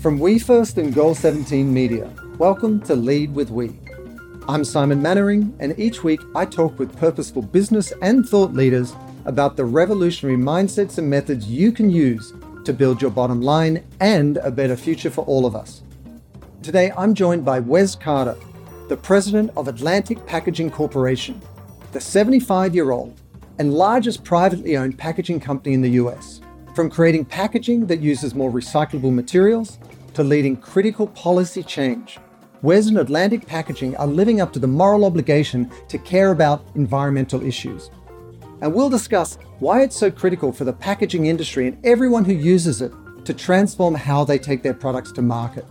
From We First and Goal 17 Media, welcome to Lead with We. I'm Simon Mainwaring, and each week I talk with purposeful business and thought leaders about the revolutionary mindsets and methods you can use to build your bottom line and a better future for all of us. Today I'm joined by Wes Carter, the president of Atlantic Packaging Corporation, the 75 year old and largest privately owned packaging company in the US. From creating packaging that uses more recyclable materials to leading critical policy change, Wes and Atlantic Packaging are living up to the moral obligation to care about environmental issues. And we'll discuss why it's so critical for the packaging industry and everyone who uses it to transform how they take their products to market.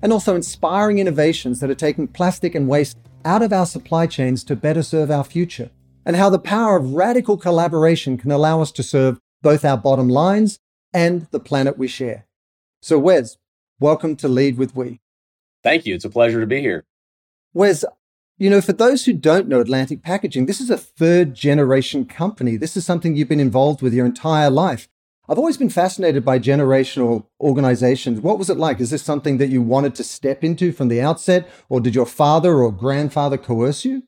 And also inspiring innovations that are taking plastic and waste out of our supply chains to better serve our future, and how the power of radical collaboration can allow us to serve both our bottom lines and the planet we share. So, Wes, welcome to Lead with We. Thank you. It's a pleasure to be here. Wes, you know, for those who don't know Atlantic Packaging, this is a third generation company. This is something you've been involved with your entire life. I've always been fascinated by generational organizations. What was it like? Is this something that you wanted to step into from the outset, or did your father or grandfather coerce you?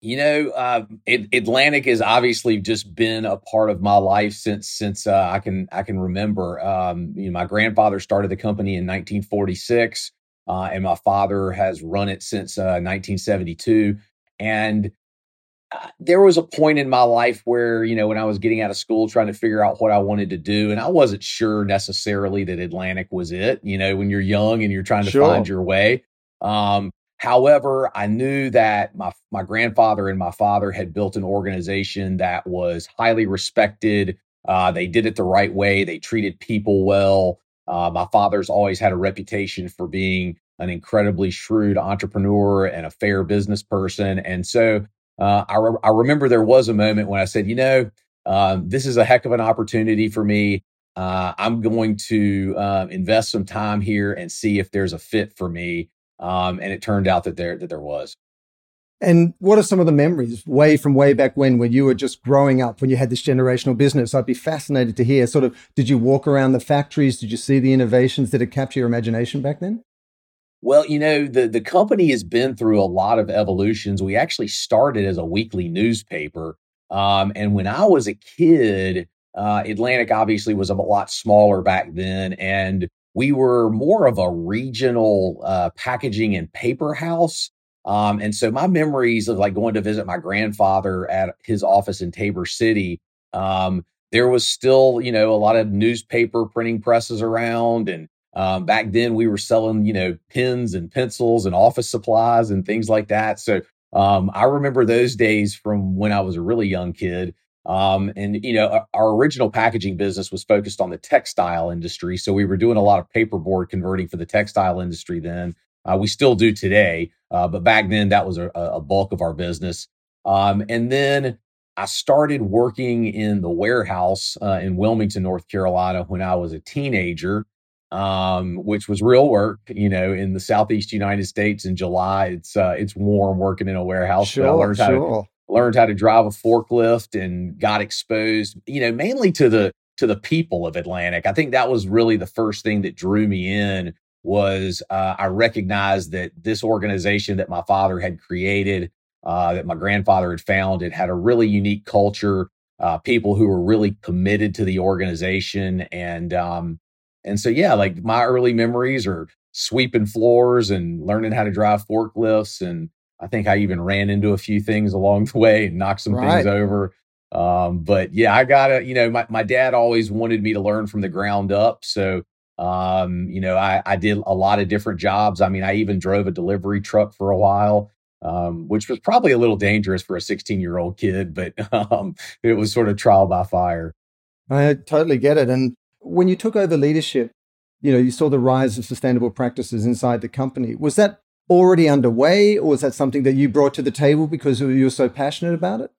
You know, uh, Atlantic has obviously just been a part of my life since since uh, I can I can remember. Um, you know, my grandfather started the company in 1946, uh, and my father has run it since 1972. Uh, and uh, there was a point in my life where you know when I was getting out of school, trying to figure out what I wanted to do, and I wasn't sure necessarily that Atlantic was it. You know, when you're young and you're trying to sure. find your way. Um, However, I knew that my my grandfather and my father had built an organization that was highly respected. Uh, they did it the right way. They treated people well. Uh, my father's always had a reputation for being an incredibly shrewd entrepreneur and a fair business person. And so uh, I, re- I remember there was a moment when I said, you know, um, this is a heck of an opportunity for me. Uh, I'm going to uh, invest some time here and see if there's a fit for me. Um, and it turned out that there that there was. And what are some of the memories way from way back when, when you were just growing up, when you had this generational business? I'd be fascinated to hear. Sort of, did you walk around the factories? Did you see the innovations? Did it capture your imagination back then? Well, you know, the the company has been through a lot of evolutions. We actually started as a weekly newspaper, um, and when I was a kid, uh, Atlantic obviously was a lot smaller back then, and we were more of a regional uh, packaging and paper house. Um, and so my memories of like going to visit my grandfather at his office in Tabor City, um, there was still, you know, a lot of newspaper printing presses around. And um, back then we were selling, you know, pens and pencils and office supplies and things like that. So um, I remember those days from when I was a really young kid. Um, and you know, our original packaging business was focused on the textile industry, so we were doing a lot of paperboard converting for the textile industry. Then uh, we still do today, uh, but back then that was a, a bulk of our business. Um, and then I started working in the warehouse uh, in Wilmington, North Carolina, when I was a teenager, um, which was real work. You know, in the Southeast United States in July, it's uh, it's warm working in a warehouse. Sure, I learned how sure. Learned how to drive a forklift and got exposed, you know, mainly to the to the people of Atlantic. I think that was really the first thing that drew me in was uh, I recognized that this organization that my father had created, uh, that my grandfather had founded, had a really unique culture. Uh, people who were really committed to the organization, and um, and so yeah, like my early memories are sweeping floors and learning how to drive forklifts and I think I even ran into a few things along the way and knocked some right. things over. Um, but yeah, I gotta, you know, my, my dad always wanted me to learn from the ground up. So, um, you know, I, I did a lot of different jobs. I mean, I even drove a delivery truck for a while, um, which was probably a little dangerous for a 16 year old kid, but, um, it was sort of trial by fire. I totally get it. And when you took over leadership, you know, you saw the rise of sustainable practices inside the company. Was that already underway, or was that something that you brought to the table because you were so passionate about it?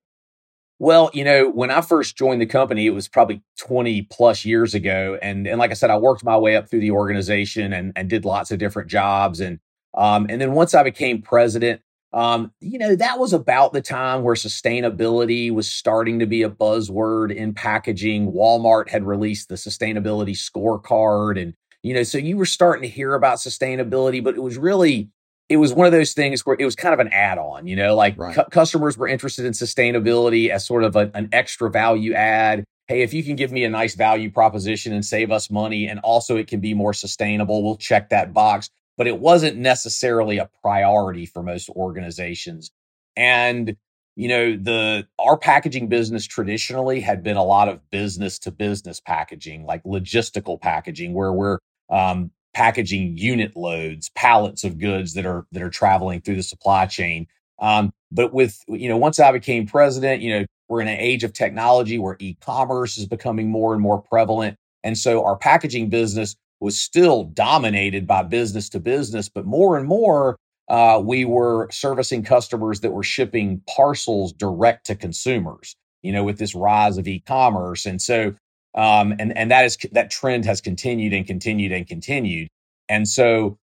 Well, you know, when I first joined the company, it was probably 20 plus years ago. And, and like I said, I worked my way up through the organization and, and did lots of different jobs. And, um, and then once I became president, um, you know, that was about the time where sustainability was starting to be a buzzword in packaging. Walmart had released the sustainability scorecard and You know, so you were starting to hear about sustainability, but it was really it was one of those things where it was kind of an add-on, you know, like right. cu- customers were interested in sustainability as sort of a, an extra value add. Hey, if you can give me a nice value proposition and save us money, and also it can be more sustainable, we'll check that box. But it wasn't necessarily a priority for most organizations. And you know the our packaging business traditionally had been a lot of business to business packaging like logistical packaging where we're um, packaging unit loads, pallets of goods that are that are traveling through the supply chain. Um, but with you know, once I became president, you know, we're in an age of technology where e-commerce is becoming more and more prevalent, and so our packaging business was still dominated by business to business, but more and more uh, we were servicing customers that were shipping parcels direct to consumers. You know, with this rise of e-commerce, and so um, and and that is that trend has continued and continued and continued. And so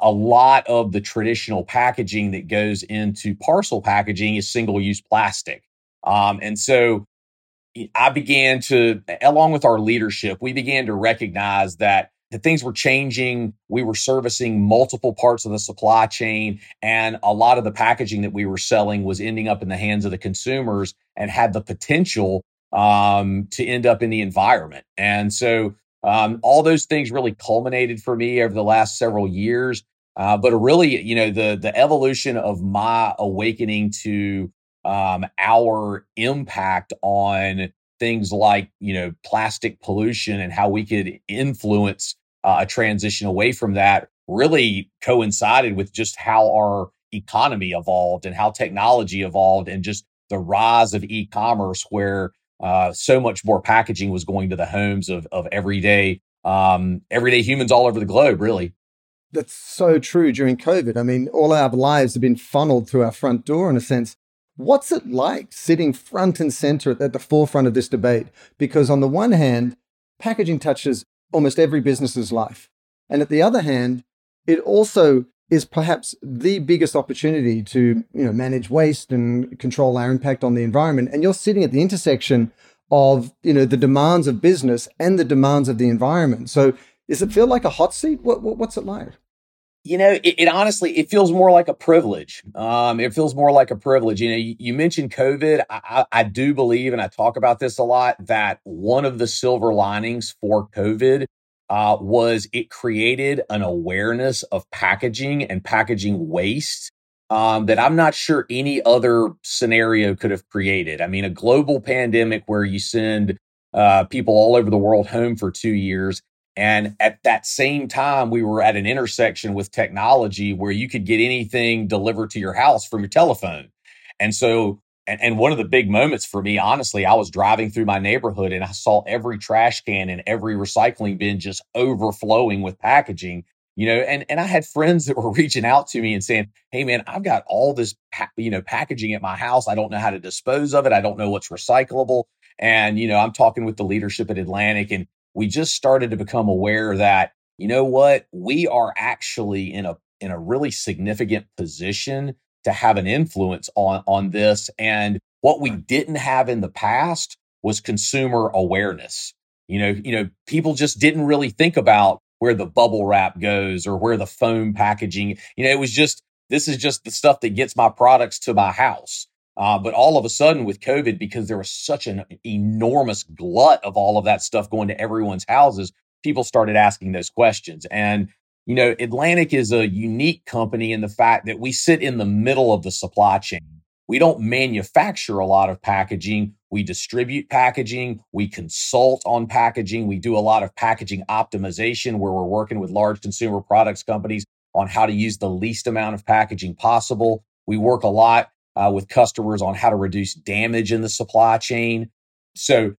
a lot of the traditional packaging that goes into parcel packaging is single use plastic. Um, and so I began to, along with our leadership, we began to recognize that the things were changing. We were servicing multiple parts of the supply chain, and a lot of the packaging that we were selling was ending up in the hands of the consumers and had the potential um, to end up in the environment. And so um, all those things really culminated for me over the last several years. Uh, but really, you know, the the evolution of my awakening to um, our impact on things like you know plastic pollution and how we could influence uh, a transition away from that really coincided with just how our economy evolved and how technology evolved and just the rise of e-commerce where uh, so much more packaging was going to the homes of of everyday um, everyday humans all over the globe. Really, that's so true. During COVID, I mean, all our lives have been funneled through our front door in a sense. What's it like sitting front and center at the forefront of this debate? Because on the one hand, packaging touches almost every business's life, and at the other hand, it also is perhaps the biggest opportunity to you know manage waste and control our impact on the environment. And you're sitting at the intersection of you know the demands of business and the demands of the environment. So does it feel like a hot seat? What, what what's it like? You know it, it, honestly it feels more like a privilege. Um, it feels more like a privilege. You know you, you mentioned covid. I, I do believe and i talk about this a lot that one of the silver linings for covid uh, was it created an awareness of packaging and packaging waste um, that I'm not sure any other scenario could have created. I mean, a global pandemic where you send uh, people all over the world home for two years. And at that same time, we were at an intersection with technology where you could get anything delivered to your house from your telephone. And so and, and one of the big moments for me, honestly, I was driving through my neighborhood and I saw every trash can and every recycling bin just overflowing with packaging you know and and i had friends that were reaching out to me and saying hey man i've got all this pa- you know packaging at my house. I don't know how to dispose of it. I don't know what's recyclable. And you know i'm talking with the leadership at atlantic and we just started to become aware that you know what? We are actually in a in a really significant position to have an influence on on this. And what we didn't have in the past was consumer awareness. You know you know people just didn't really think about where the bubble wrap goes or where the foam packaging you know it was just this is just the stuff that gets my products to my house. Uh, but all of a sudden with covid because there was such an enormous glut of all of that stuff going to everyone's houses people started asking those questions. And you know, Atlantic is a unique company in the fact that we sit in the middle of the supply chain. We don't manufacture a lot of packaging. We distribute packaging. We consult on packaging. We do a lot of packaging optimization where we're working with large consumer products companies on how to use the least amount of packaging possible. We work a lot uh, with customers on how to reduce damage in the supply chain. So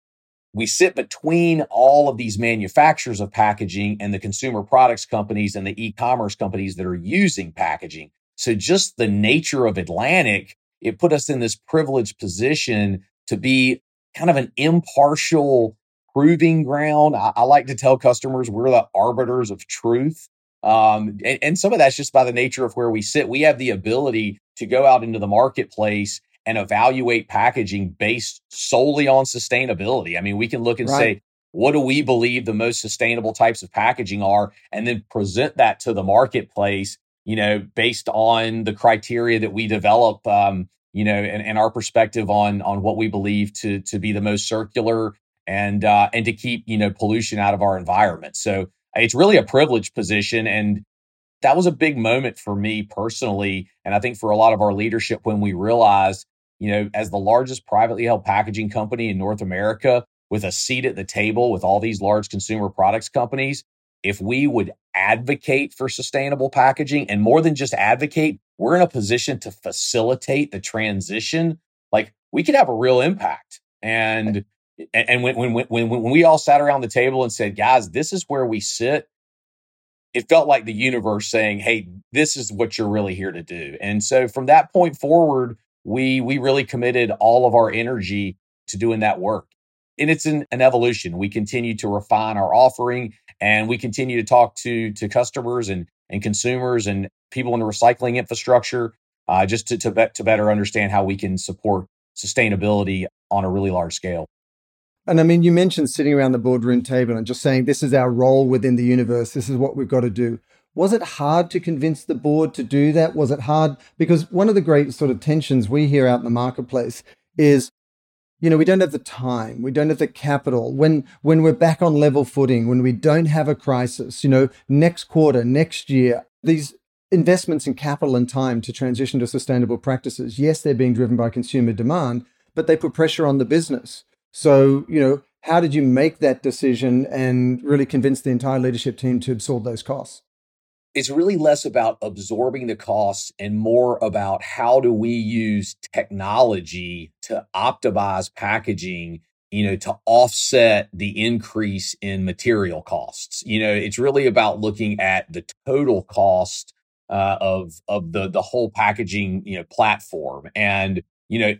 we sit between all of these manufacturers of packaging and the consumer products companies and the e-commerce companies that are using packaging. So just the nature of Atlantic, it put us in this privileged position to be kind of an impartial proving ground. I, I like to tell customers we're the arbiters of truth. Um, and, and some of that's just by the nature of where we sit. We have the ability to go out into the marketplace and evaluate packaging based solely on sustainability. I mean, we can look and right. say, what do we believe the most sustainable types of packaging are, and then present that to the marketplace, you know, based on the criteria that we develop, um, you know, and, and, our perspective on on what we believe to to be the most circular and uh, and to keep you know pollution out of our environment. So it's really a privileged position, and that was a big moment for me personally, and I think for a lot of our leadership when we realized, you know, as the largest privately held packaging company in North America, with a seat at the table with all these large consumer products companies, if we would advocate for sustainable packaging and more than just advocate, we're in a position to facilitate the transition. Like we could have a real impact. And and when when when when we all sat around the table and said, guys, this is where we sit, it felt like the universe saying, hey, this is what you're really here to do. And so from that point forward, we we really committed all of our energy to doing that work and it's an, an evolution. We continue to refine our offering and we continue to talk to to customers and and consumers and people in the recycling infrastructure uh, just to to, be, to better understand how we can support sustainability on a really large scale. And I mean, you mentioned sitting around the boardroom table and just saying, this is our role within the universe. This is what we've got to do. Was it hard to convince the board to do that? Was it hard? Because one of the great sort of tensions we hear out in the marketplace is you know we don't have the time we don't have the capital when when we're back on level footing when we don't have a crisis you know next quarter next year these investments in capital and time to transition to sustainable practices yes they're being driven by consumer demand but they put pressure on the business so you know how did you make that decision and really convince the entire leadership team to absorb those costs it's really less about absorbing the costs and more about how do we use technology to optimize packaging you know to offset the increase in material costs. You know it's really about looking at the total cost uh, of of the the whole packaging you know platform. And you know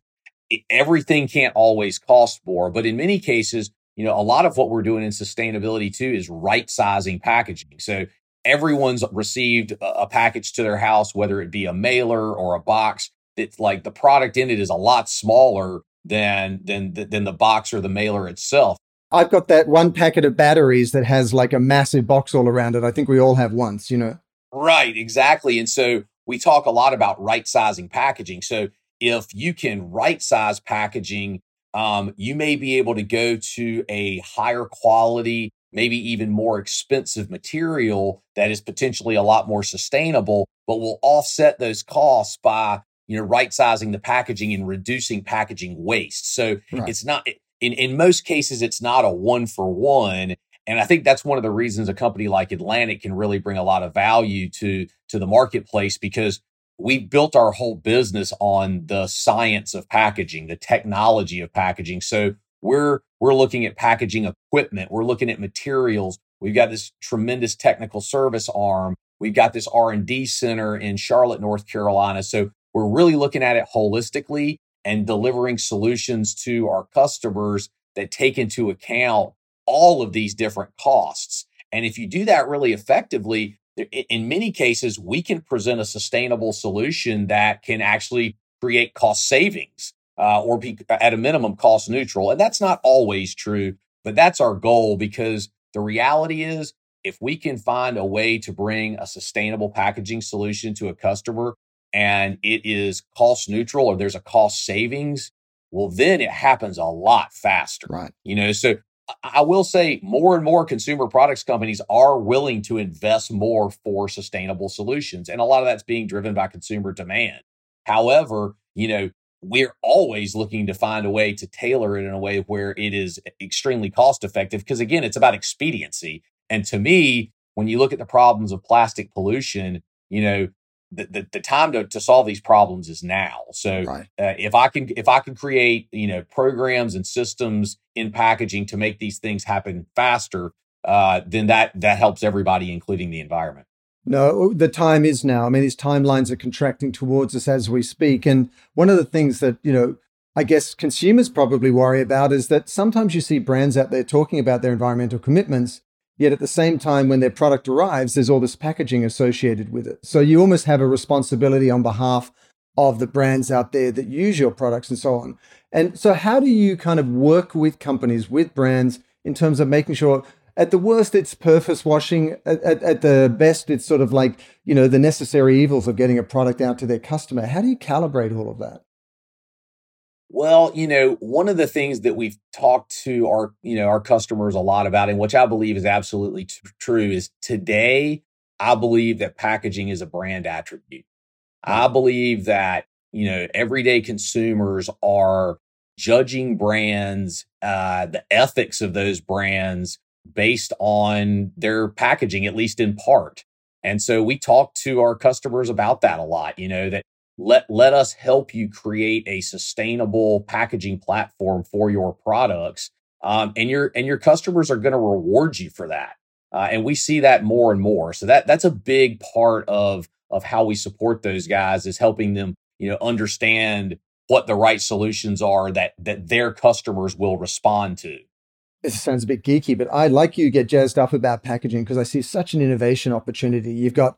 everything can't always cost more but in many cases you know a lot of what we're doing in sustainability too is right sizing packaging. So everyone's received a package to their house, whether it be a mailer or a box. It's like the product in it is a lot smaller than than than the box or the mailer itself. I've got that one packet of batteries that has like a massive box all around it. I think we all have once, you know. Right, exactly. And so we talk a lot about right sizing packaging. So if you can right size packaging, um, you may be able to go to a higher quality maybe even more expensive material that is potentially a lot more sustainable, but will offset those costs by you know right sizing the packaging and reducing packaging waste. So right. it's not in in most cases it's not a one for one. And I think that's one of the reasons a company like Atlantic can really bring a lot of value to to the marketplace because we built our whole business on the science of packaging, the technology of packaging. So we're we're looking at packaging equipment. We're looking at materials. We've got this tremendous technical service arm. We've got this R&D center in Charlotte, North Carolina. So we're really looking at it holistically and delivering solutions to our customers that take into account all of these different costs. And if you do that really effectively, in many cases, we can present a sustainable solution that can actually create cost savings uh, or be at a minimum cost neutral. And that's not always true, but that's our goal because the reality is if we can find a way to bring a sustainable packaging solution to a customer and it is cost neutral or there's a cost savings, well, then it happens a lot faster. Right. You know, so I will say more and more consumer products companies are willing to invest more for sustainable solutions. And a lot of that's being driven by consumer demand. However, you know, we're always looking to find a way to tailor it in a way where it is extremely cost effective. Because again, it's about expediency. And to me, when you look at the problems of plastic pollution, you know, the, the, the time to, to solve these problems is now. So right. uh, if I can if I can create you know programs and systems in packaging to make these things happen faster, uh, then that that helps everybody, including the environment. No, the time is now. I mean, these timelines are contracting towards us as we speak. And one of the things that, you know, I guess consumers probably worry about is that sometimes you see brands out there talking about their environmental commitments, yet at the same time, when their product arrives, there's all this packaging associated with it. So you almost have a responsibility on behalf of the brands out there that use your products and so on. And so, how do you kind of work with companies, with brands in terms of making sure at the worst it's purpose washing. At, at, at, the best it's sort of like you know the necessary evils of getting a product out to their customer. How do you calibrate all of that? Well you know one of the things that we've talked to our you know our customers a lot about and which i believe is absolutely t- true is today i believe that packaging is a brand attribute. I believe that you know everyday consumers are judging brands uh, the ethics of those brands based on their packaging, at least in part. And so we talk to our customers about that a lot, you know, that let, let us help you create a sustainable packaging platform for your products. Um, and your, and your customers are going to reward you for that. Uh, and we see that more and more. So that, that's a big part of, of how we support those guys is helping them, you know, understand what the right solutions are that, that their customers will respond to it sounds a bit geeky, but I like you get jazzed up about packaging because I see such an innovation opportunity. You've got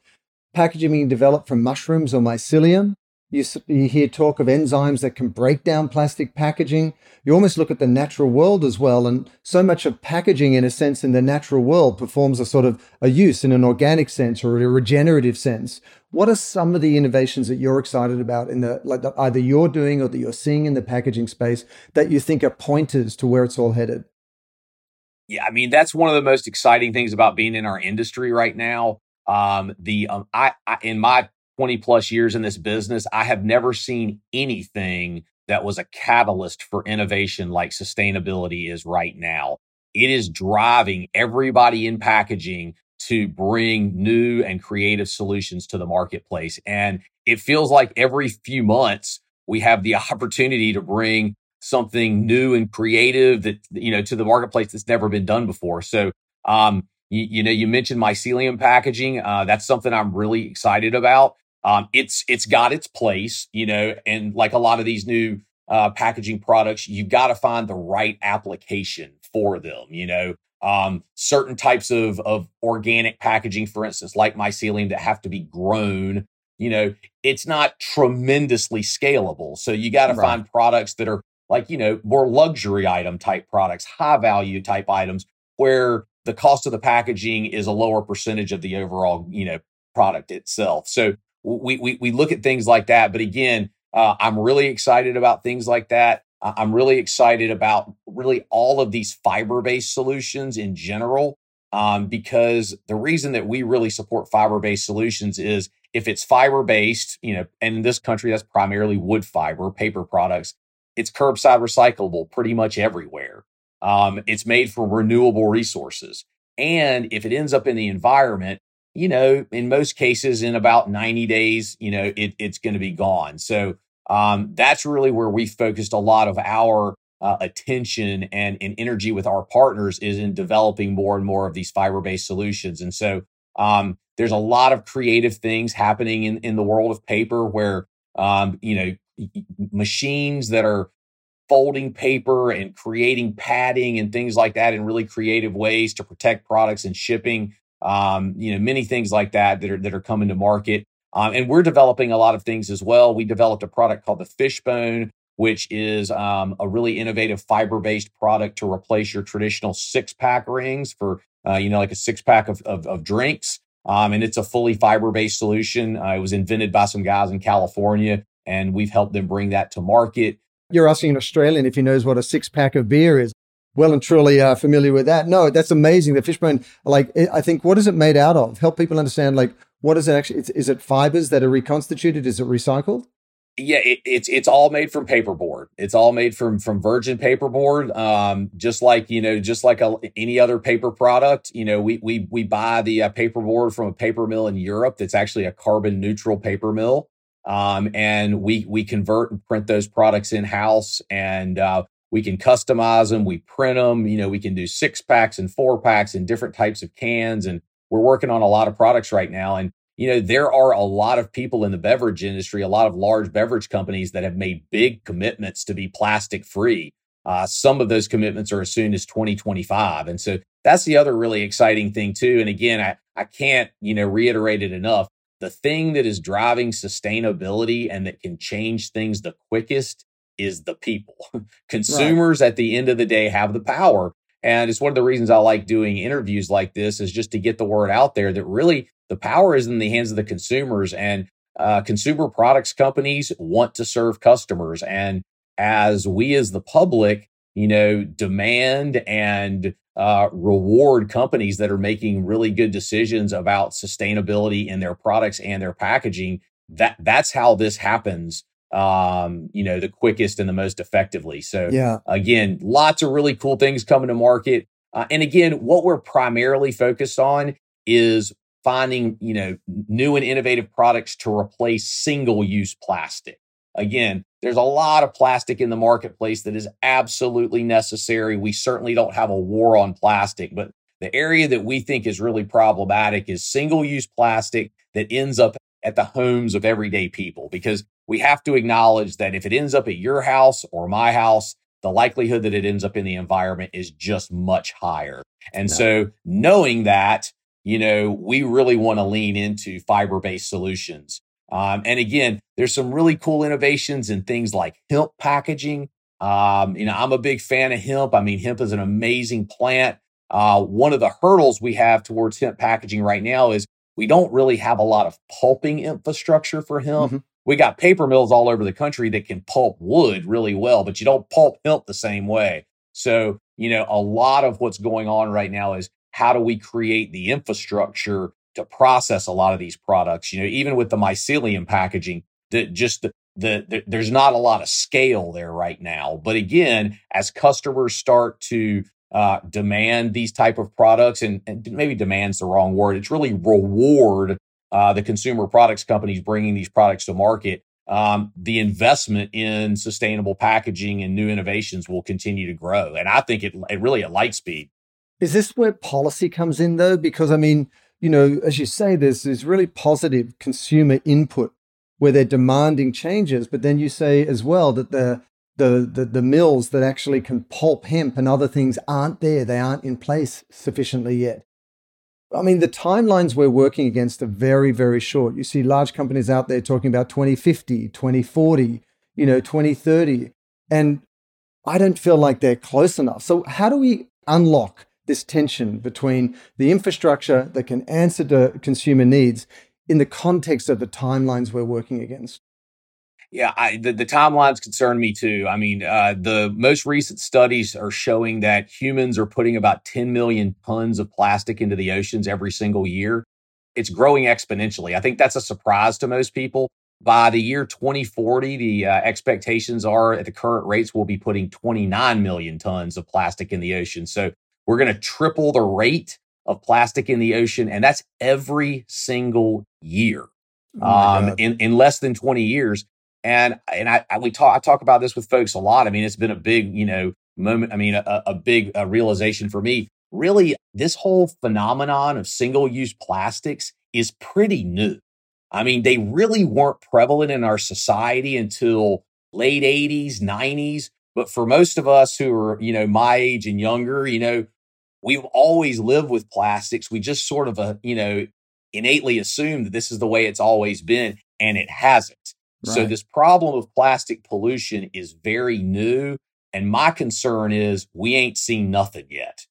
packaging being developed from mushrooms or mycelium. You, you hear talk of enzymes that can break down plastic packaging. You almost look at the natural world as well. And so much of packaging, in a sense, in the natural world performs a sort of a use in an organic sense or a regenerative sense. What are some of the innovations that you're excited about in the, like either you're doing or that you're seeing in the packaging space that you think are pointers to where it's all headed? Yeah, I mean that's one of the most exciting things about being in our industry right now. Um, the um, I, I in my 20 plus years in this business, I have never seen anything that was a catalyst for innovation like sustainability is right now. It is driving everybody in packaging to bring new and creative solutions to the marketplace. And it feels like every few months we have the opportunity to bring something new and creative that you know to the marketplace that's never been done before. So, um, you, you know, you mentioned mycelium packaging. Uh, that's something I'm really excited about. Um, it's it's got its place, you know, and like a lot of these new uh, packaging products, you got to find the right application for them. You know, um, certain types of of organic packaging, for instance, like mycelium, that have to be grown. You know, it's not tremendously scalable. So you got to right. find products that are like, you know, more luxury item type products, high value type items where the cost of the packaging is a lower percentage of the overall, you know, product itself. So we, we, we look at things like that. But again, uh, I'm really excited about things like that. I'm really excited about really all of these fiber based solutions in general, um, because the reason that we really support fiber based solutions is if it's fiber based, you know, and in this country, that's primarily wood fiber, paper products it's curbside recyclable pretty much everywhere. Um, it's made from renewable resources. And if it ends up in the environment, you know, in most cases, in about 90 days, you know, it, it's going to be gone. So um, that's really where we focused a lot of our uh, attention and, and energy with our partners is in developing more and more of these fiber based solutions. And so um, there's a lot of creative things happening in, in the world of paper where, um, you know, machines that are folding paper and creating padding and things like that in really creative ways to protect products and shipping. Um, you know, many things like that that are that are coming to market. Um, and we're developing a lot of things as well. We developed a product called the Fishbone, which is um, a really innovative fiber-based product to replace your traditional six-pack rings for, uh, you know, like a six-pack of, of, of drinks. Um, and it's a fully fiber-based solution. Uh, it was invented by some guys in California and we've helped them bring that to market. You're asking an Australian if he knows what a six pack of beer is. Well and truly uh, familiar with that. No, that's amazing. The fishbone, like, I think, what is it made out of? Help people understand, like, what is it actually? Is, is it fibers that are reconstituted? Is it recycled? yeah, it, it's it's all made from paperboard. It's all made from from virgin paperboard. Um, just like you know, just like a, any other paper product. You know, we we we buy the uh, paperboard from a paper mill in Europe that's actually a carbon neutral paper mill. Um, and we we convert and print those products in house, and uh, we can customize them. We print them. You know, we can do six packs and four packs and different types of cans. And we're working on a lot of products right now. And you know, there are a lot of people in the beverage industry, a lot of large beverage companies that have made big commitments to be plastic free. Uh, some of those commitments are as soon as 2025. And so that's the other really exciting thing too. And again, I, I can't, you know, reiterate it enough the thing that is driving sustainability and that can change things the quickest is the people. Consumers right. at the end of the day have the power. And it's one of the reasons I like doing interviews like this is just to get the word out there that really the power is in the hands of the consumers and uh, consumer products companies want to serve customers. And as we as the public, you know, demand and uh, reward companies that are making really good decisions about sustainability in their products and their packaging, that that's how this happens um, you know, the quickest and the most effectively. So, yeah, again, lots of really cool things coming to market. Uh, and again, what we're primarily focused on is finding, you know, new and innovative products to replace single use plastic. Again, there's a lot of plastic in the marketplace that is absolutely necessary. We certainly don't have a war on plastic, but the area that we think is really problematic is single use plastic that ends up at the homes of everyday people because we have to acknowledge that if it ends up at your house or my house, the likelihood that it ends up in the environment is just much higher. And no. so knowing that, you know, we really want to lean into fiber based solutions. Um, and again, there's some really cool innovations in things like hemp packaging. Um, you know, I'm a big fan of hemp. I mean, hemp is an amazing plant. Uh, one of the hurdles we have towards hemp packaging right now is we don't really have a lot of pulping infrastructure for hemp. Mm-hmm we got paper mills all over the country that can pulp wood really well, but you don't pulp hemp the same way. So, you know, a lot of what's going on right now is how do we create the infrastructure to process a lot of these products? You know, even with the mycelium packaging, that just the, the, the, there's not a lot of scale there right now. But again, as customers start to uh, demand these type of products, and, and maybe demand's the wrong word, it's really reward uh, the consumer products companies bringing these products to market, um, the investment in sustainable packaging and new innovations will continue to grow. And I think it, it really at light speed. Is this where policy comes in though? Because I mean, you know, as you say, there's this really positive consumer input where they're demanding changes, but then you say as well that the the, the, the mills that actually can pulp hemp and other things aren't there. They aren't in place sufficiently yet. I mean, the timelines we're working against are very, very short. You see large companies out there talking about 2050, 2040, you know, 2030. And I don't feel like they're close enough. So, how do we unlock this tension between the infrastructure that can answer to consumer needs in the context of the timelines we're working against? Yeah, I, the, the timelines concern me too. I mean, uh, the most recent studies are showing that humans are putting about 10 million tons of plastic into the oceans every single year. It's growing exponentially. I think that's a surprise to most people. By the year 2040, the uh, expectations are at the current rates, we'll be putting 29 million tons of plastic in the ocean. So we're going to triple the rate of plastic in the ocean, and that's every single year. Oh um, in, in less than 20 years. And and I, I, we talk I talk about this with folks a lot. I mean, it's been a big you know moment. I mean, a, a big a realization for me. Really, this whole phenomenon of single use plastics is pretty new. I mean, they really weren't prevalent in our society until late 80s, 90s. But for most of us who are, you know, my age and younger, you know, we've always lived with plastics. We just sort of, uh, you know, innately assume that this is the way it's always been, and it hasn't. Right. So this problem of plastic pollution is very new. And my concern is we ain't seen nothing yet.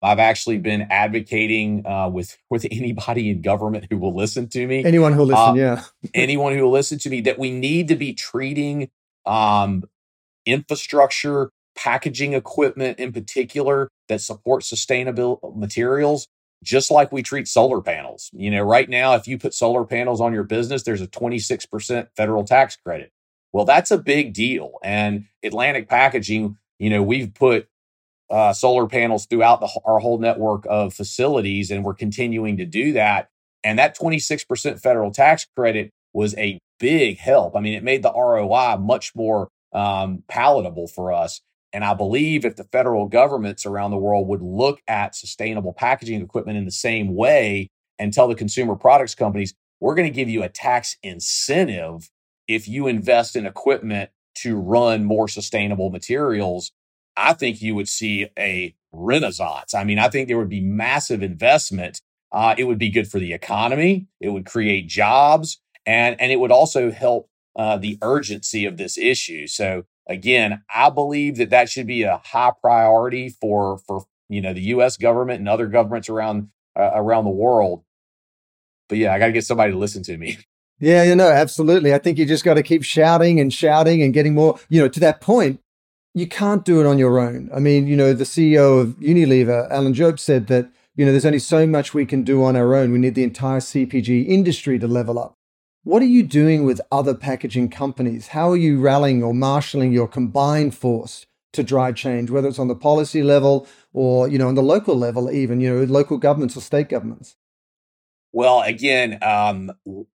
I've actually been advocating uh, with with anybody in government who will listen to me. Anyone who will listen, uh, yeah. anyone who will listen to me that we need to be treating um, infrastructure, packaging equipment in particular that supports sustainable materials just like we treat solar panels. You know, right now, if you put solar panels on your business, there's a 26% federal tax credit. Well, that's a big deal. And Atlantic Packaging, you know, we've put uh, solar panels throughout the, our whole network of facilities, and we're continuing to do that. And that 26% federal tax credit was a big help. I mean, it made the ROI much more um, palatable for us. And I believe if the federal governments around the world would look at sustainable packaging equipment in the same way and tell the consumer products companies, we're going to give you a tax incentive if you invest in equipment to run more sustainable materials, I think you would see a renaissance. I mean, I think there would be massive investment. Uh, it would be good for the economy. It would create jobs, and and it would also help uh, the urgency of this issue. So again, I believe that that should be a high priority for for you know the U.S. government and other governments around uh, around the world. But yeah, I got to get somebody to listen to me. Yeah, you know, absolutely. I think you just got to keep shouting and shouting and getting more. You know, to that point, you can't do it on your own. I mean, you know, the CEO of Unilever, Alan Jope, said that you know there's only so much we can do on our own. We need the entire CPG industry to level up. What are you doing with other packaging companies? How are you rallying or marshaling your combined force to drive change, whether it's on the policy level or, you know, on the local level, even, you know, local governments or state governments? Well, again, um,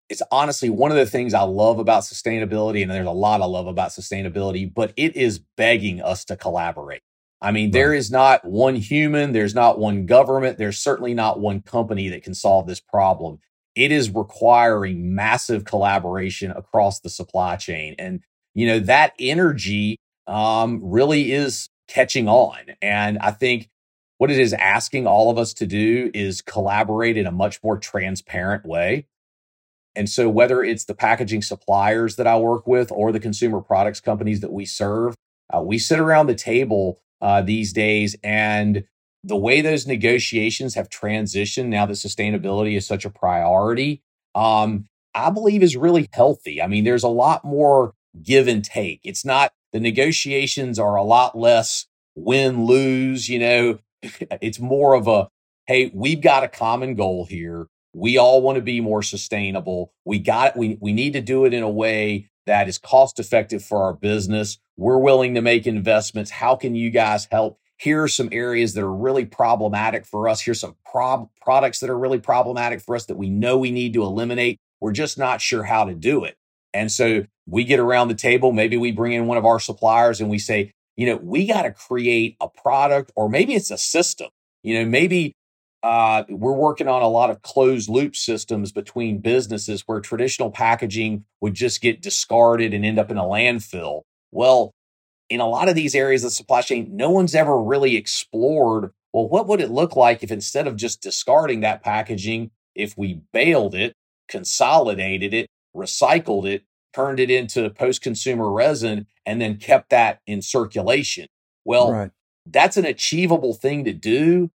it's honestly one of the things I love about sustainability, and there's a lot I love about sustainability, but it is begging us to collaborate. I mean, right. there is not one human, there's not one government, there's certainly not one company that can solve this problem it is requiring massive collaboration across the supply chain. And, you know, that energy um, really is catching on. And I think what it is asking all of us to do is collaborate in a much more transparent way. And so, whether it's the packaging suppliers that I work with or the consumer products companies that we serve, uh, we sit around the table uh, these days and the way those negotiations have transitioned now that sustainability is such a priority, um, I believe is really healthy. I mean, there's a lot more give and take. It's not, the negotiations are a lot less win lose, you know, it's more of a, hey, we've got a common goal here. We all want to be more sustainable. We got we we need to do it in a way that is cost effective for our business. We're willing to make investments. How can you guys help? Here are some areas that are really problematic for us. Here's some prob- products that are really problematic for us that we know we need to eliminate. We're just not sure how to do it. And so we get around the table. Maybe we bring in one of our suppliers and we say, you know, we got to create a product, or maybe it's a system. You know, maybe uh, we're working on a lot of closed loop systems between businesses where traditional packaging would just get discarded and end up in a landfill. Well, in a lot of these areas of the supply chain, no one's ever really explored well, what would it look like if instead of just discarding that packaging, if we baled it, consolidated it, recycled it, turned it into post consumer resin, and then kept that in circulation? Well, right. that's an achievable thing to do,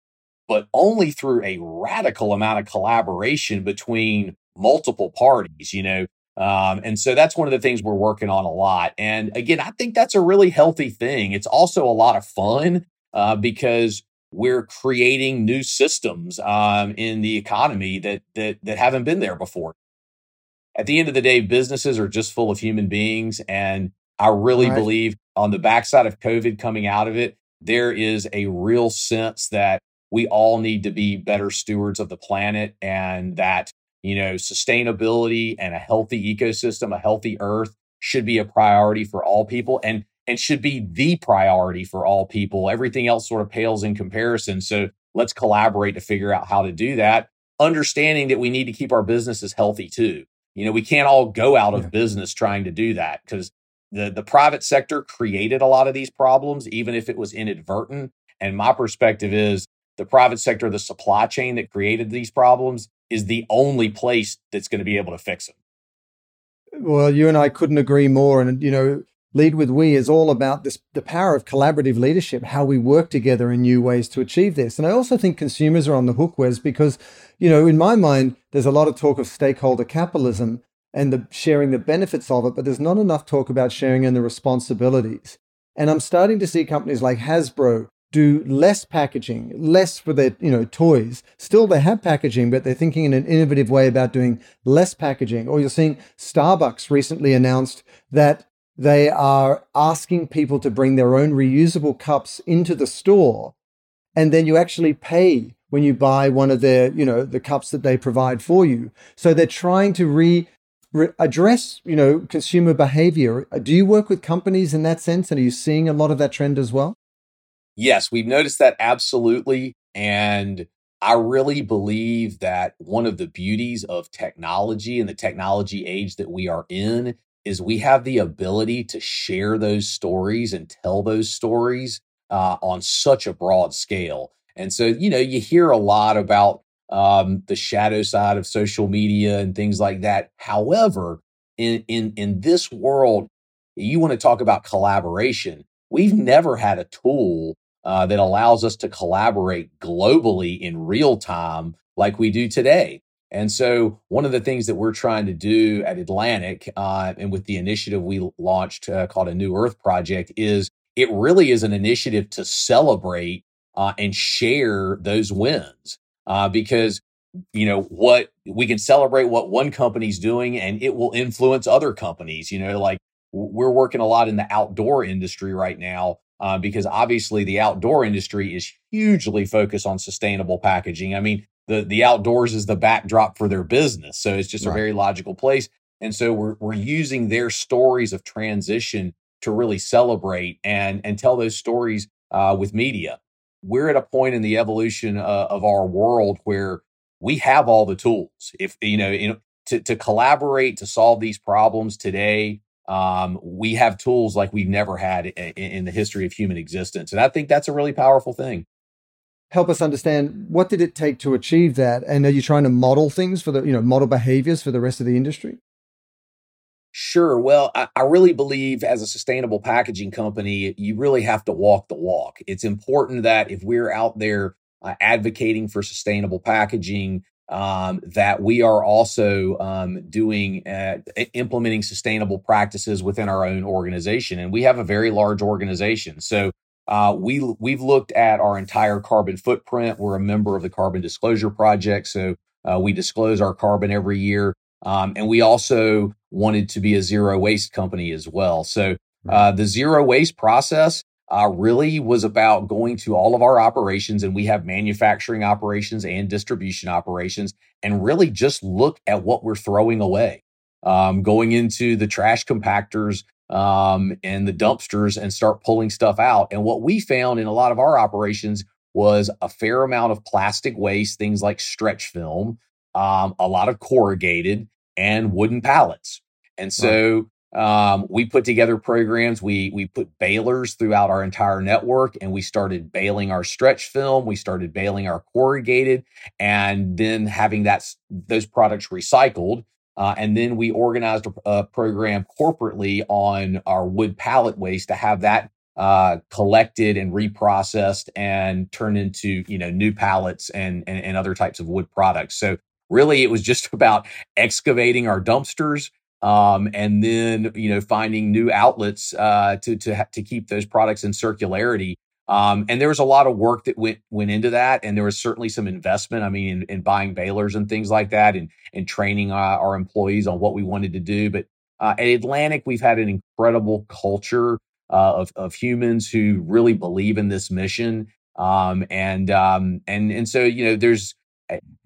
but only through a radical amount of collaboration between multiple parties. You know, um, and so that's one of the things we're working on a lot. And again, I think that's a really healthy thing. It's also a lot of fun uh, because we're creating new systems um, in the economy that that that haven't been there before. At the end of the day, businesses are just full of human beings, and I really right. believe on the backside of COVID coming out of it, there is a real sense that we all need to be better stewards of the planet, and that you know, sustainability and a healthy ecosystem, a healthy earth should be a priority for all people and and should be the priority for all people. Everything else sort of pales in comparison. So let's collaborate to figure out how to do that, understanding that we need to keep our businesses healthy too. You know, we can't all go out of business trying to do that because the the private sector created a lot of these problems, even if it was inadvertent. And my perspective is the private sector, the supply chain that created these problems is the only place that's going to be able to fix them. Well, you and I couldn't agree more. And, you know, Lead with We is all about this the power of collaborative leadership, how we work together in new ways to achieve this. And I also think consumers are on the hook, Wes, because, you know, in my mind, there's a lot of talk of stakeholder capitalism and the sharing the benefits of it, but there's not enough talk about sharing in the responsibilities. And I'm starting to see companies like Hasbro do less packaging, less for their you know toys. Still, they have packaging, but they're thinking in an innovative way about doing less packaging. Or you're seeing Starbucks recently announced that they are asking people to bring their own reusable cups into the store, and then you actually pay when you buy one of their you know the cups that they provide for you. So they're trying to re address you know consumer behavior do you work with companies in that sense and are you seeing a lot of that trend as well yes, we've noticed that absolutely. And I really believe that one of the beauties of technology and the technology age that we are in is we have the ability to share those stories and tell those stories uh, on such a broad scale. And so, you know, you hear a lot about um, the shadow side of social media and things like that. However, in in in this world, you want to talk about collaboration. We've never had a tool uh, that allows us to collaborate globally in real time like we do today. And so, one of the things that we're trying to do at Atlantic, uh, and with the initiative we launched uh, called a New Earth Project, is it really is an initiative to celebrate uh, and share those wins. Uh, because you know what we can celebrate what one company's doing, and it will influence other companies. You know, like we're working a lot in the outdoor industry right now uh, because obviously the outdoor industry is hugely focused on sustainable packaging. I mean, the the outdoors is the backdrop for their business, so it's just right. a very logical place. And so we're we're using their stories of transition to really celebrate and and tell those stories uh, with media. We're at a point in the evolution uh, of our world where we have all the tools. If you know, you know, to to collaborate to solve these problems today, um, we have tools like we've never had in, in the history of human existence, and I think that's a really powerful thing help us understand what did it take to achieve that and are you trying to model things for the you know model behaviors for the rest of the industry Sure. Well, I, I, really believe as a sustainable packaging company, you really have to walk the walk. It's important that if we're out there uh, advocating for sustainable packaging, um, that we are also um, doing uh, implementing sustainable practices within our own organization. And we have a very large organization. So uh, we we've looked at our entire carbon footprint. We're a member of the Carbon Disclosure Project, so uh, we disclose our carbon every year. Um, and we also wanted to be a zero waste company as well. So uh, the zero waste process uh, really was about going to all of our operations, and we have manufacturing operations and distribution operations, and really just look at what we're throwing away. Um, going into the trash compactors um, and the dumpsters and start pulling stuff out. And what we found in a lot of our operations was a fair amount of plastic waste, things like stretch film, um, a lot of corrugated, and wooden pallets. And so um, we put together programs. We we put balers throughout our entire network, and we started baling our stretch film. We started baling our corrugated, and then having that those products recycled. Uh, and then we organized a, a, program corporately on our wood pallet waste to have that uh, collected and reprocessed and turned into you know new pallets and, and and other types of wood products. So really it was just about excavating our dumpsters um, and then you know finding new outlets uh, to to to keep those products in circularity. Um, and there was a lot of work that went went into that, and there was certainly some investment. I mean, in, in buying balers and things like that, and and training uh, our employees on what we wanted to do. But uh, at Atlantic, we've had an incredible culture uh, of of humans who really believe in this mission. Um, and um, and and so you know, there's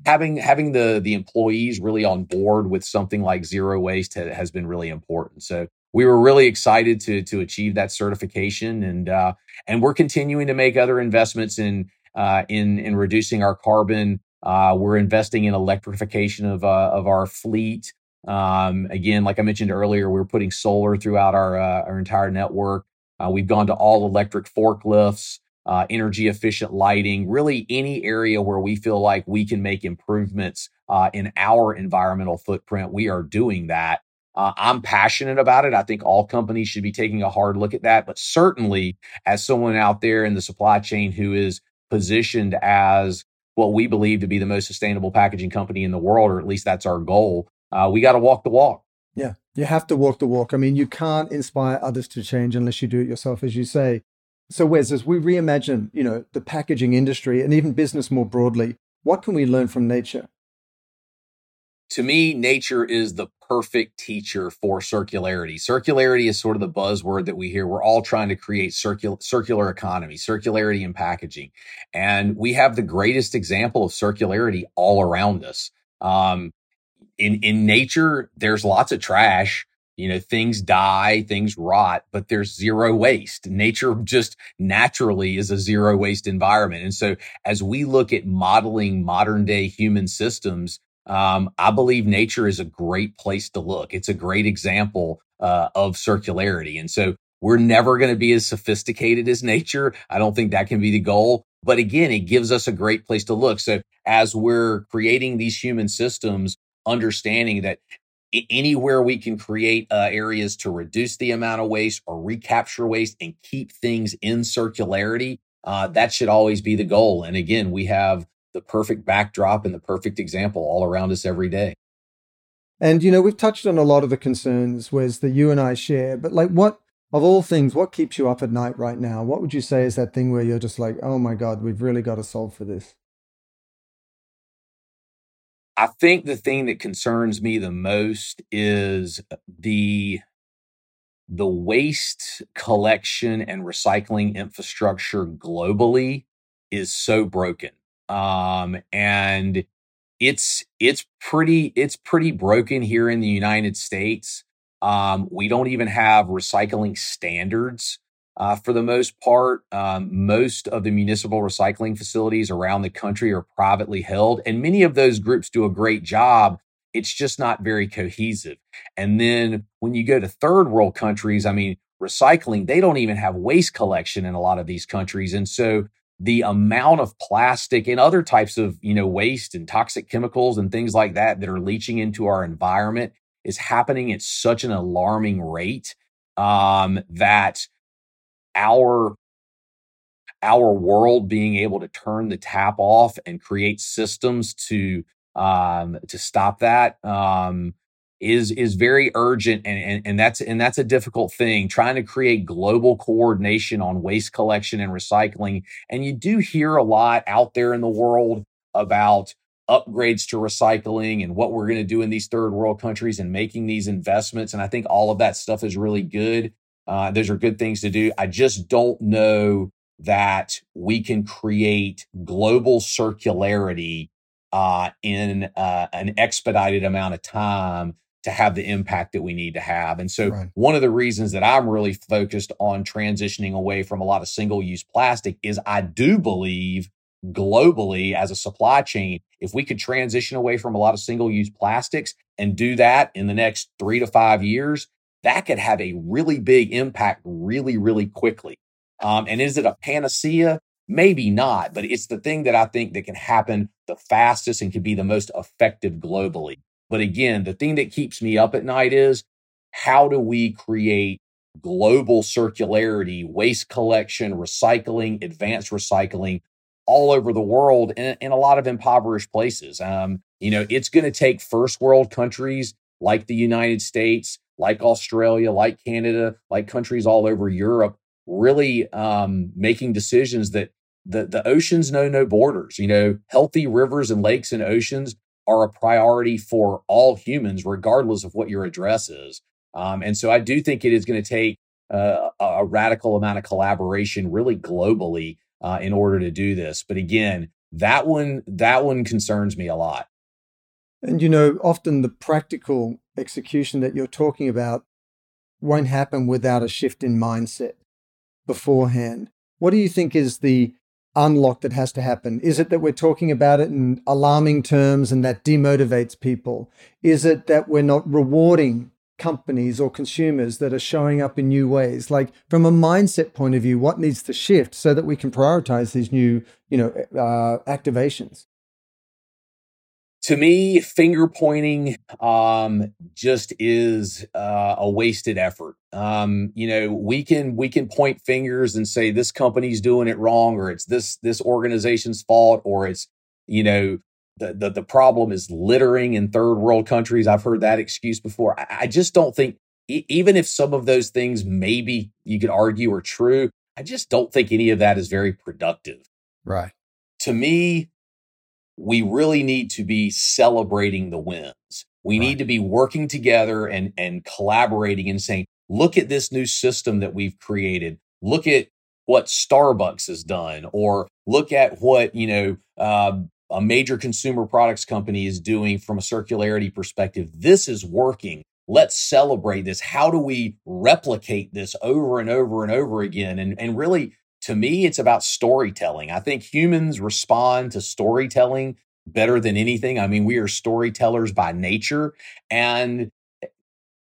having having the the employees really on board with something like zero waste ha, has been really important. So we were really excited to to achieve that certification, and uh, and we're continuing to make other investments in uh, in in reducing our carbon. Uh, we're investing in electrification of uh, of our fleet. Um, again, like I mentioned earlier, we're putting solar throughout our uh, our entire network. Uh, we've gone to all electric forklifts uh, energy efficient lighting, really any area where we feel like we can make improvements uh, in our environmental footprint, we are doing that. Uh, I'm passionate about it. I think all companies should be taking a hard look at that. But certainly, as someone out there in the supply chain who is positioned as what we believe to be the most sustainable packaging company in the world, or at least that's our goal, uh, we got to walk the walk. Yeah, you have to walk the walk. I mean, you can't inspire others to change unless you do it yourself, as you say. So, Wes, as we reimagine, you know, the packaging industry and even business more broadly, what can we learn from nature? To me, nature is the perfect teacher for circularity. Circularity is sort of the buzzword that we hear. We're all trying to create circular circular economy, circularity in packaging, and we have the greatest example of circularity all around us. Um, in in nature, there's lots of trash you know, things die, things rot, but there's zero waste. Nature just naturally is a zero waste environment. And so as we look at modeling modern day human systems, um, I believe nature is a great place to look. It's a great example uh, of circularity. And so we're never going to be as sophisticated as nature. I don't think that can be the goal. But again, it gives us a great place to look. So as we're creating these human systems, understanding that anywhere we can create uh, areas to reduce the amount of waste or recapture waste and keep things in circularity, uh, that should always be the goal. And again, we have the perfect backdrop and the perfect example all around us every day. And you know, we've touched on a lot of the concerns, Wes, that you and I share. But like, what of all things, what keeps you up at night right now? What would you say is that thing where you're just like, oh my god, we've really got to solve for this? I think the thing that concerns me the most is the the waste collection and recycling infrastructure globally is so broken. Um, and it's it's pretty it's pretty broken here in the United States. Um, we don't even have recycling standards uh, for the most part, um, most of the municipal recycling facilities around the country are privately held, and many of those groups do a great job. It's just not very cohesive. And then when you go to third world countries, I mean, recycling, they don't even have waste collection in a lot of these countries. And so the amount of plastic and other types of, you know, waste and toxic chemicals and things like that that are leaching into our environment is happening at such an alarming rate um, that our our world being able to turn the tap off and create systems to um, to stop that um, is is very urgent and, and and that's and that's a difficult thing trying to create global coordination on waste collection and recycling. And you do hear a lot out there in the world about upgrades to recycling and what we're going to do in these third world countries and making these investments and I think all of that stuff is really good uh, those are good things to do. I just don't know that we can create global circularity uh, in uh, an expedited amount of time to have the impact that we need to have. And so, right. one of the reasons that I'm really focused on transitioning away from a lot of single use plastic is I do believe globally as a supply chain, if we could transition away from a lot of single use plastics and do that in the next three to five years, that could have a really big impact really, really quickly. Um, and is it a panacea? Maybe not, but it's the thing that I think that can happen the fastest and can be the most effective globally. But again, the thing that keeps me up at night is how do we create global circularity, waste collection, recycling, advanced recycling all over the world in, in a lot of impoverished places. Um, you know, it's going to take first world countries like the United States like Australia, like Canada, like countries all over Europe, really um, making decisions that the, the oceans know no borders. You know, healthy rivers and lakes and oceans are a priority for all humans, regardless of what your address is. Um, and so I do think it is going to take uh, a radical amount of collaboration, really globally, uh, in order to do this. But again, that one that one concerns me a lot. And you know, often the practical execution that you're talking about won't happen without a shift in mindset beforehand. What do you think is the unlock that has to happen? Is it that we're talking about it in alarming terms and that demotivates people? Is it that we're not rewarding companies or consumers that are showing up in new ways? Like from a mindset point of view, what needs to shift so that we can prioritize these new, you know, uh, activations? To me, finger pointing um, just is uh, a wasted effort. Um, you know, we can we can point fingers and say this company's doing it wrong, or it's this this organization's fault, or it's you know the the, the problem is littering in third world countries. I've heard that excuse before. I, I just don't think e- even if some of those things maybe you could argue are true, I just don't think any of that is very productive. Right. To me, we really need to be celebrating the wins. We right. need to be working together and, and collaborating and saying, look at this new system that we've created. Look at what Starbucks has done, or look at what, you know, uh, a major consumer products company is doing from a circularity perspective. This is working. Let's celebrate this. How do we replicate this over and over and over again? And, and really to me, it's about storytelling. I think humans respond to storytelling better than anything. I mean, we are storytellers by nature. And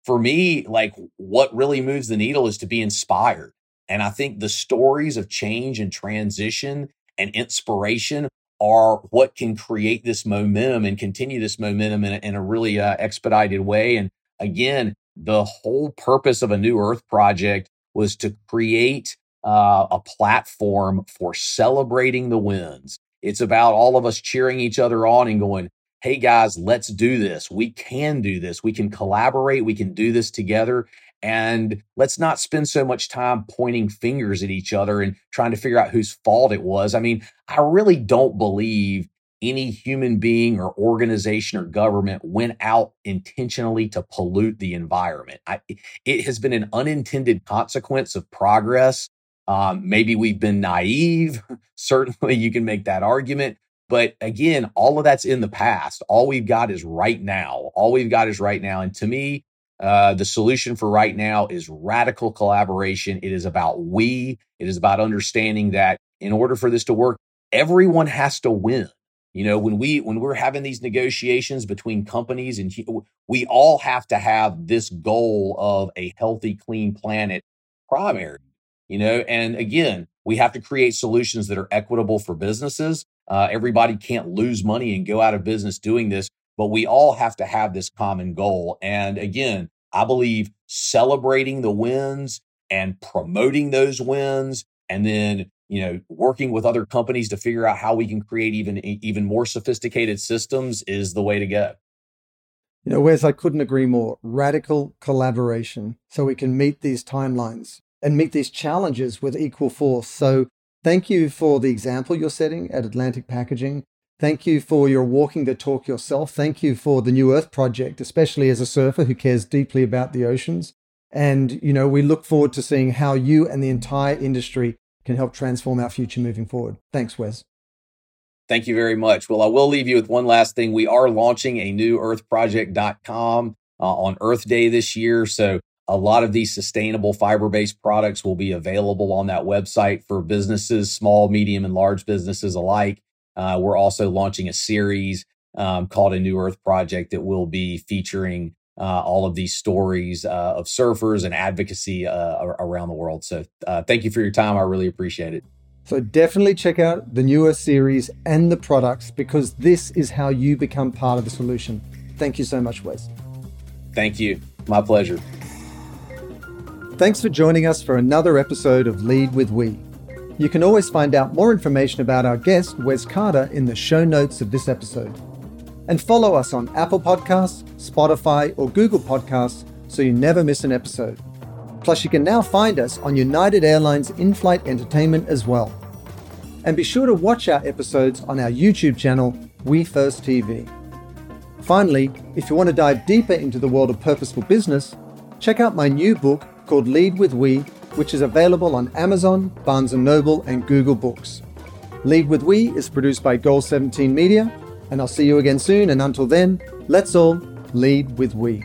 for me, like what really moves the needle is to be inspired. And I think the stories of change and transition and inspiration are what can create this momentum and continue this momentum in a, in a really uh, expedited way. And again, the whole purpose of a New Earth project was to create uh, a platform for celebrating the wins. It's about all of us cheering each other on and going, hey guys, let's do this. We can do this. We can collaborate. We can do this together. And let's not spend so much time pointing fingers at each other and trying to figure out whose fault it was. I mean, I really don't believe any human being or organization or government went out intentionally to pollute the environment. I, it has been an unintended consequence of progress. Um, maybe we've been naive. Certainly, you can make that argument. But again, all of that's in the past. All we've got is right now. All we've got is right now. And to me, uh, the solution for right now is radical collaboration. It is about we. It is about understanding that in order for this to work, everyone has to win. You know, when we when we're having these negotiations between companies and we all have to have this goal of a healthy, clean planet primary. You know, and again, we have to create solutions that are equitable for businesses. Uh, everybody can't lose money and go out of business doing this, but we all have to have this common goal. And again, I believe celebrating the wins and promoting those wins and then you know working with other companies to figure out how we can create even even more sophisticated systems is the way to go you know wes i couldn't agree more radical collaboration so we can meet these timelines and meet these challenges with equal force so thank you for the example you're setting at atlantic packaging thank you for your walking the talk yourself thank you for the new earth project especially as a surfer who cares deeply about the oceans and you know we look forward to seeing how you and the entire industry can help transform our future moving forward. Thanks, Wes. Thank you very much. Well, I will leave you with one last thing. We are launching a new earthproject.com uh, on Earth Day this year. So a lot of these sustainable fiber based products will be available on that website for businesses, small, medium, and large businesses alike. Uh, we're also launching a series um, called A New Earth Project that will be featuring uh, all of these stories uh, of surfers and advocacy uh, around the world. So uh, thank you for your time. I really appreciate it. So definitely check out the newer series and the products because this is how you become part of the solution. Thank you so much, Wes. Thank you. My pleasure. Thanks for joining us for another episode of Lead with We. You can always find out more information about our guest, Wes Carter, in the show notes of this episode and follow us on Apple Podcasts, Spotify, or Google Podcasts so you never miss an episode. Plus, you can now find us on United Airlines in flight entertainment as well. And be sure to watch our episodes on our YouTube channel, We First TV. Finally, if you want to dive deeper into the world of purposeful business, check out my new book called Lead with We, which is available on Amazon, Barnes & Noble, and Google Books. Lead with We is produced by Goal 17 Media and I'll see you again soon. And until then, let's all lead with we.